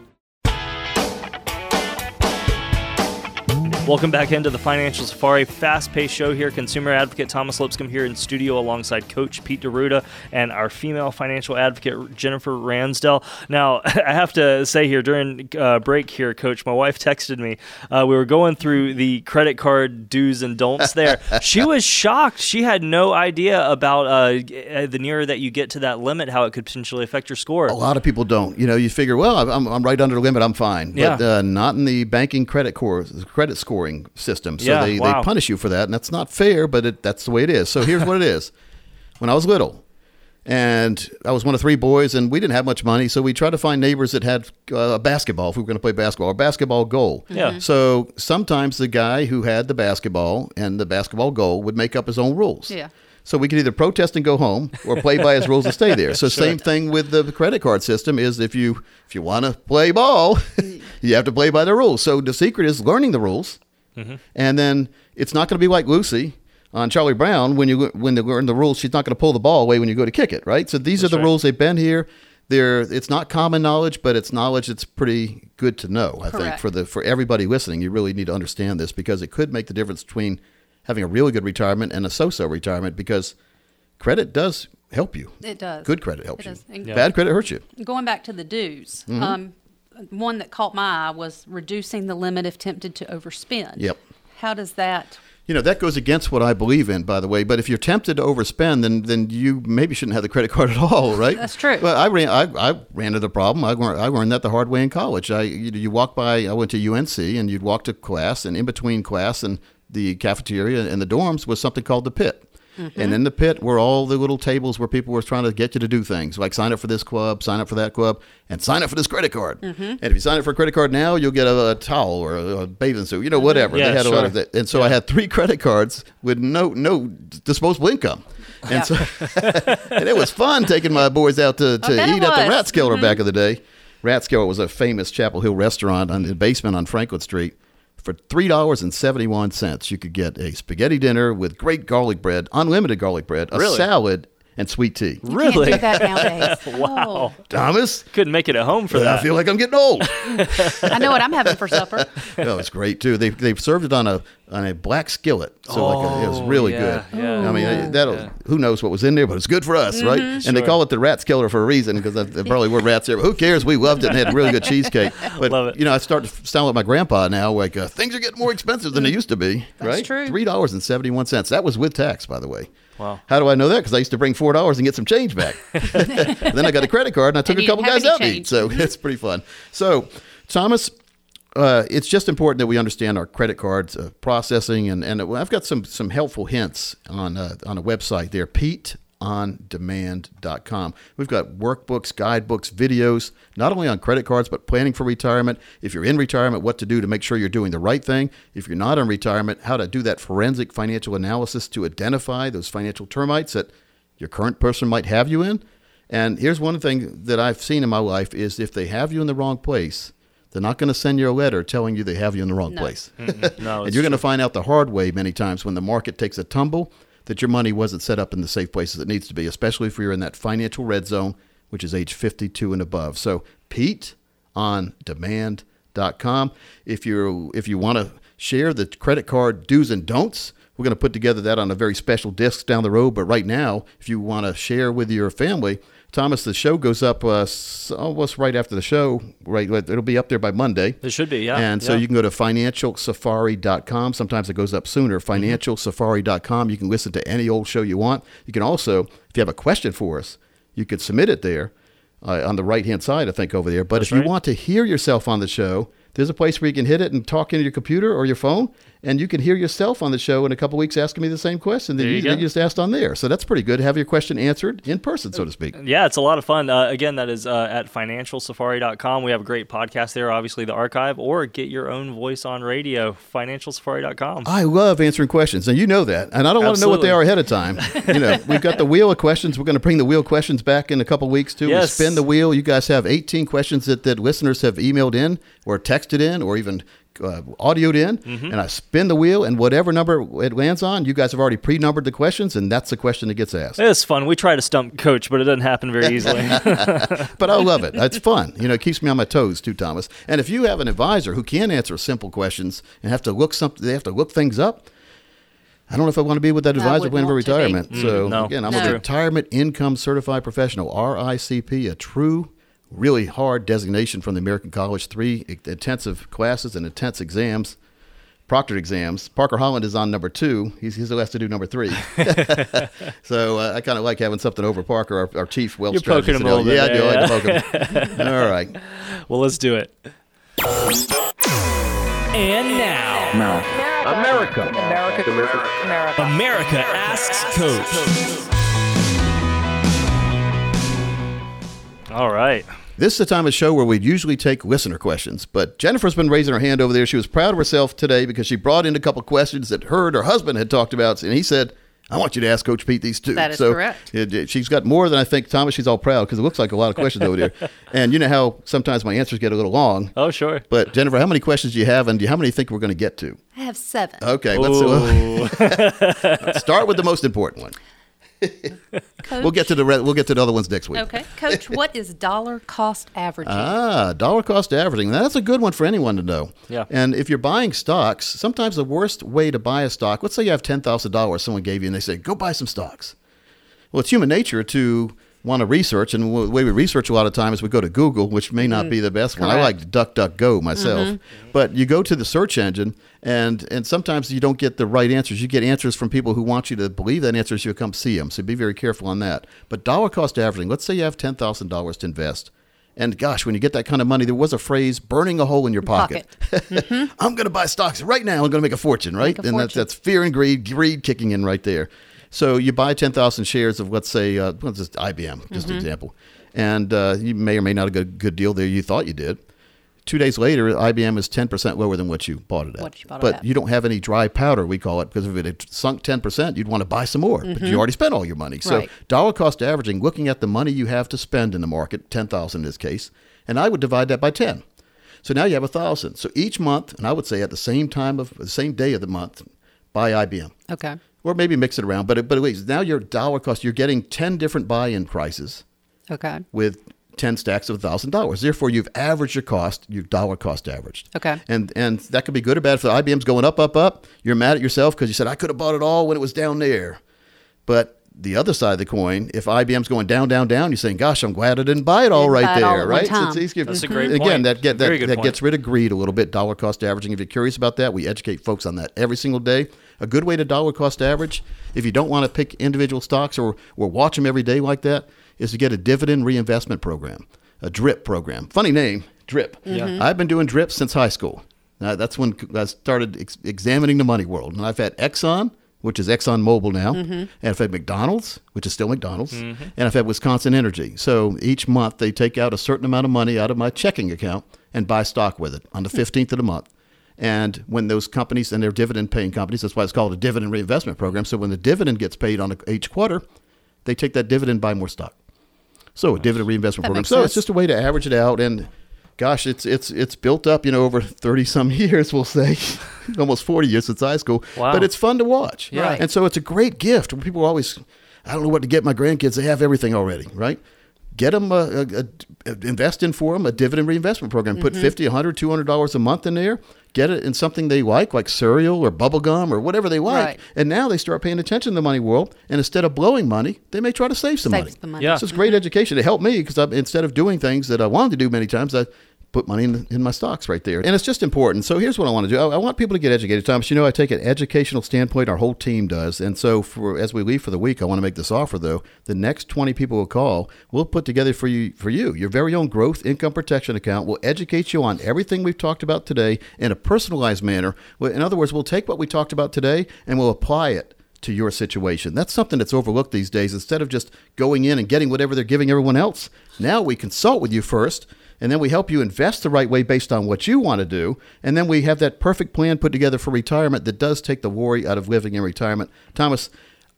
Welcome back into the Financial Safari fast paced show here. Consumer advocate Thomas Lipscomb here in studio alongside Coach Pete D'Arruda and our female financial advocate Jennifer Ransdell. Now, I have to say here during uh, break here, Coach, my wife texted me. Uh, we were going through the credit card do's and don'ts there. she was shocked. She had no idea about uh, the nearer that you get to that limit, how it could potentially affect your score. A lot of people don't. You know, you figure, well, I'm, I'm right under the limit, I'm fine. But Yeah. uh, not in the banking credit core, credit scoring system. So Yeah, they, wow. they punish you for that, and that's not fair, but it, that's the way it is. So here's what it is. When I was little, and I was one of three boys, and we didn't have much money, so we tried to find neighbors that had uh, a basketball if we were going to play basketball, or basketball goal. Yeah. So sometimes the guy who had the basketball and the basketball goal would make up his own rules. Yeah. So we could either protest and go home, or play by his rules and stay there. So same thing with the credit card system is if you if you want to play ball, you have to play by the rules. So the secret is learning the rules, and then it's not going to be like Lucy on Charlie Brown when you when they learn the rules. She's not going to pull the ball away when you go to kick it, right? So these are the right. rules. They've been here. They're it's not common knowledge, but it's knowledge that's pretty good to know. I think for the for everybody listening, you really need to understand this because it could make the difference between having a really good retirement and a so-so retirement because credit does help you. It does. Good credit helps It you. does. And Bad credit hurts you. Going back to the do's, Mm-hmm. um, one that caught my eye was reducing the limit if tempted to overspend. Yep. How does that? You know that goes against what I believe in, by the way. But if you're tempted to overspend, then then you maybe shouldn't have the credit card at all, right? That's true. Well, I ran I, I ran into the problem. I learned, I learned that the hard way in college. I you, you walk by. I went to UNC, and you'd walk to class, and in between class and the cafeteria and the dorms was something called the pit. Mm-hmm. And in the pit were all the little tables where people were trying to get you to do things like sign up for this club, sign up for that club, and sign up for this credit card. And if you sign up for a credit card now, you'll get a, a towel or a, a bathing suit, you know, whatever. Yeah, they had a lot sure. of that. And so I had three credit cards with no no disposable income. And so and it was fun taking my boys out to, to eat at the was. Rathskeller back in the day. Rathskeller was a famous Chapel Hill restaurant on the basement on Franklin Street. For three dollars and seventy one cents, you could get a spaghetti dinner with great garlic bread, unlimited garlic bread, a Really? salad, and sweet tea. Really? Can't do that nowadays. Wow. Oh. Thomas, Couldn't make it at home for that. I feel like I'm getting old. I know what I'm having for supper. oh, it's great too. They they served it on a on a black skillet, so like a, it was Oh, really yeah, good. yeah. Oh, I mean, that'll who knows what was in there, but it's good for us, right? Mm-hmm. And they call it the Rats Killer for a reason because there probably were rats there. But who cares? We loved it and had a really good cheesecake. But Love it. you know, I start to sound like my grandpa now. Like uh, things are getting more expensive than they mm. used to be. right? true. Three dollars and seventy one cents. That was with tax, by the way. Wow. How do I know that? Because I used to bring four dollars and get some change back. Then I got a credit card and I took And a couple guys out to eat. So it's pretty fun. So, Thomas, uh, it's just important that we understand our credit cards uh, processing, and, and I've got some some helpful hints on uh, on a website there, PeteOnDemand.com. We've got workbooks, guidebooks, videos, not only on credit cards but planning for retirement. If you're in retirement, what to do to make sure you're doing the right thing. If you're not in retirement, how to do that forensic financial analysis to identify those financial termites that your current person might have you in. And here's one thing that I've seen in my life is if they have you in the wrong place, they're not going to send you a letter telling you they have you in the wrong place. Mm-hmm. No, and you're going to find out the hard way many times when the market takes a tumble that your money wasn't set up in the safe places it needs to be, especially if you're in that financial red zone, which is age 52 and above. So, Pete on demand.com. If you if you want to share the credit card do's and don'ts, we're going to put together that on a very special disc down the road. But right now, if you want to share with your family, Thomas, the show goes up uh, almost right after the show. Right, it'll be up there by Monday. It should be, yeah. And so yeah. you can go to financialsafari.com. Sometimes it goes up sooner. Financialsafari.com. You can listen to any old show you want. You can also, if you have a question for us, you could submit it there uh, on the right hand side, I think, over there. But That's if you right. want to hear yourself on the show, there's a place where you can hit it and talk into your computer or your phone, and you can hear yourself on the show in a couple weeks asking me the same question that you, you that you just asked on there. So that's pretty good. Have your question answered in person, so to speak. Yeah, it's a lot of fun. Uh, again, that is uh, at financialsafari.com. We have a great podcast there, obviously, the archive, or get your own voice on radio, financialsafari.com. I love answering questions, and you know that. And I don't want to know what they are ahead of time. You know, we've got the wheel of questions. We're going to bring the wheel of questions back in a couple weeks too. Yes. We spin the wheel. You guys have 18 questions that, that listeners have emailed in, or texted in, or even uh, audioed in. Mm-hmm. And I spin the wheel, and whatever number it lands on, you guys have already pre-numbered the questions, and that's the question that gets asked. It's fun. We try to stump Coach, but it doesn't happen very easily. but I love it. It's fun. You know, it keeps me on my toes too, Thomas. And if you have an advisor who can answer simple questions and have to look something, they have to look things up. I don't know if I want to be with that advisor wouldn't planning for want to be. retirement. Mm, so no, again, I'm No. a retirement income certified professional, RICP, a true, really hard designation from the American College. Three intensive classes and intense exams. Proctored exams. Parker Holland is on number two. He's, he's who has to do number three. so uh, I kind of like having something over Parker, our, our chief wealth You're poking strategist. him a little bit Yeah, I do. there, I like to poke him. All right. well, let's do it. And now, America. America asks Coach. All right. This is the time of the show where we'd usually take listener questions, but Jennifer's been raising her hand over there. She was proud of herself today because she brought in a couple questions that her and her husband had talked about, and he said, "I want you to ask Coach Pete these too." That is so correct. it- it- she's got more than I think. Thomas, she's all proud because it looks like a lot of questions over there. And you know how sometimes my answers get a little long. Oh, sure. But Jennifer, how many questions do you have, and do you- how many you think we're going to get to? I have seven. Okay, let's uh, Ooh. start with the most important one. Coach, We'll get to the re- we'll get to the other ones next week. Okay, Coach. What is dollar cost averaging? Ah, dollar cost averaging. That's a good one for anyone to know. Yeah. And if you're buying stocks, sometimes the worst way to buy a stock, let's say you have $10,000 someone gave you and they say, go buy some stocks. Well, it's human nature to want to research, and the way we research a lot of times, is we go to Google, which may not mm. be the best one. I like DuckDuckGo myself, mm-hmm. but you go to the search engine, and and sometimes you don't get the right answers. You get answers from people who want you to believe that answer, so you come see them. So be very careful on that. But dollar cost averaging. Let's say you have ten thousand dollars to invest. And gosh, when you get that kind of money, there was a phrase burning a hole in your pocket. Mm-hmm. I'm going to buy stocks right now. I'm going to make a fortune, right? A and that's, fortune. that's fear and greed, greed kicking in right there. So you buy 10,000 shares of, let's say, uh, what's this, IBM, just an example. And uh, you may or may not have got a good deal there. You thought you did. Two days later, IBM is 10% lower than what you bought it at. You bought it but at. you don't have any dry powder, we call it, because if it had sunk 10%, you'd want to buy some more. But you already spent all your money. So Right. dollar cost averaging, looking at the money you have to spend in the market, 10,000 in this case, and I would divide that by 10. So now you have a thousand. So each month, and I would say at the same time of the same day of the month, buy IBM, Okay. Or maybe mix it around. But but at least now your dollar cost, you're getting ten different buy-in prices Okay. with ten stacks of thousand dollars. Therefore, you've averaged your cost, your dollar cost averaged. Okay. And and that could be good or bad. If the IBM's going up, up, up, you're mad at yourself because you said I could have bought it all when it was down there. But the other side of the coin, if IBM's going down, down, down, you're saying, "Gosh, I'm glad I didn't buy it all Didn't right it there." at one right? time. it's easier. That's a mhm. great Again, that get that, that point. gets rid of greed a little bit. Dollar cost averaging. If you're curious about that, we educate folks on that every single day. A good way to dollar cost average, if you don't want to pick individual stocks or or watch them every day like that, is to get a dividend reinvestment program, a DRIP program. Funny name, DRIP. Yeah. Mm-hmm. I've been doing DRIP since high school. Uh, that's when I started ex- examining the money world. And I've had Exxon, which is Exxon Mobil now, mm-hmm. and I've had McDonald's, which is still McDonald's, mm-hmm. and I've had Wisconsin Energy. So each month they take out a certain amount of money out of my checking account and buy stock with it on the hmm. 15th of the month. And when those companies and they're dividend paying companies, that's why it's called a dividend reinvestment program. So when the dividend gets paid on a, each quarter, they take that dividend and buy more stock. So a dividend reinvestment That program. makes So it's just a way to average it out and gosh, it's it's it's built up, you know, over 30 some years, we'll say. Almost 40 years since high school. Wow. But it's fun to watch. Yeah. Right. And so it's a great gift. When people always I don't know what to get my grandkids. They have everything already, right? Get them a, a, a- invest in for them a dividend reinvestment program. Put mm-hmm. 50, 100, 200 dollars a month in there. Get it in something they like, like cereal or bubble gum or whatever they like. Right. And now they start paying attention to the money world. And instead of blowing money, they may try to save some Saves money. the money. Yeah. So it's great education. It helped me because instead of doing things that I wanted to do many times, I put money in, in my stocks right there. And it's just important. So here's what I want to do. I, I want people to get educated. Thomas, you know, I take an educational standpoint. Our whole team does. And so for as we leave for the week, I want to make this offer though. The next 20 people will call, we'll put together for you for you your very own growth income protection account. We'll educate you on everything we've talked about today in a personalized manner. In other words, we'll take what we talked about today and we'll apply it to your situation. That's something that's overlooked these days. Instead of just going in and getting whatever they're giving everyone else, now we consult with you first, and then we help you invest the right way based on what you want to do, and then we have that perfect plan put together for retirement that does take the worry out of living in retirement. Thomas,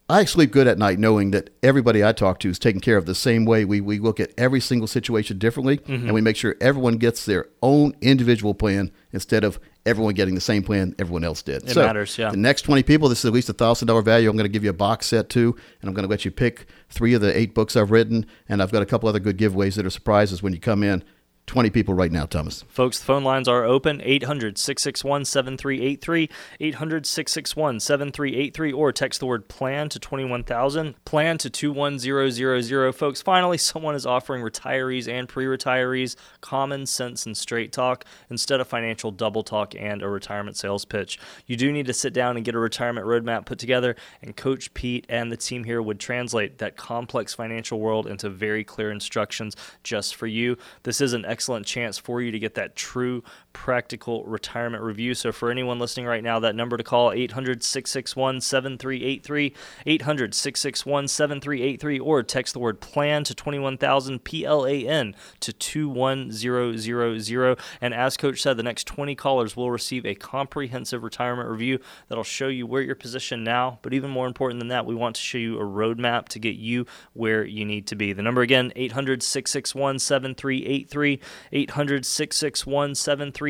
I sleep good at night knowing that everybody I talk to is taken care of the same way. We, we look at every single situation differently, and we make sure everyone gets their own individual plan instead of everyone getting the same plan everyone else did. It matters, yeah. The next 20 people, this is at least a $1,000 value. I'm going to give you a box set too, and I'm going to let you pick three of the eight books I've written, and I've got a couple other good giveaways that are surprises when you come in. 20 people right now, Thomas. Folks, the phone lines are open 800 661 7383, 800 661 7383, or text the word plan to 21000, plan to 21000. Folks, finally, someone is offering retirees and pre retirees common sense and straight talk instead of financial double talk and a retirement sales pitch. You do need to sit down and get a retirement roadmap put together, and Coach Pete and the team here would translate that complex financial world into very clear instructions just for you. This is an excellent chance for you to get that true practical retirement review. So for anyone listening right now, that number to call 800-661-7383, 800-661-7383 or text the word plan to 21000 P L A N to 21000 and as coach said the next 20 callers will receive a comprehensive retirement review that'll show you where you're positioned now, but even more important than that, we want to show you a roadmap to get you where you need to be. The number again 800-661-7383, 800-661-7383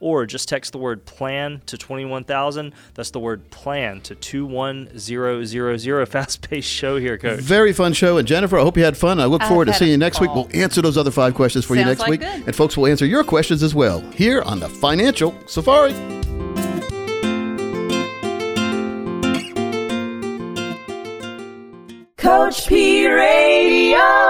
or just text the word plan to 21000. That's the word plan to 21000. Fast-paced show here, coach. Very fun show. And Jennifer, I hope you had fun. I look I've forward to seeing you next week. We'll answer those other five questions for you next like week. good. And folks will answer your questions as well here on the Financial Safari. Coach P Radio.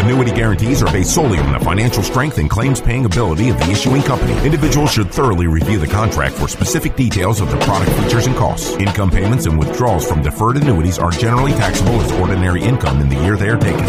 Annuity guarantees are based solely on the financial strength and claims paying ability of the issuing company. Individuals should thoroughly review the contract for specific details of the product features and costs. Income payments and withdrawals from deferred annuities are generally taxable as ordinary income in the year they are taken.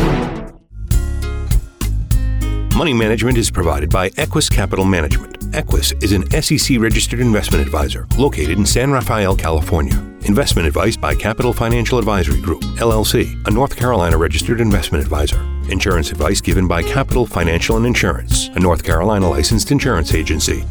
Money management is provided by Equus Capital Management. Equus is an SEC registered investment advisor located in San Rafael, California. Investment advice by Capital Financial Advisory Group, LLC, a North Carolina registered investment advisor. Insurance advice given by Capital Financial and Insurance, a North Carolina licensed insurance agency.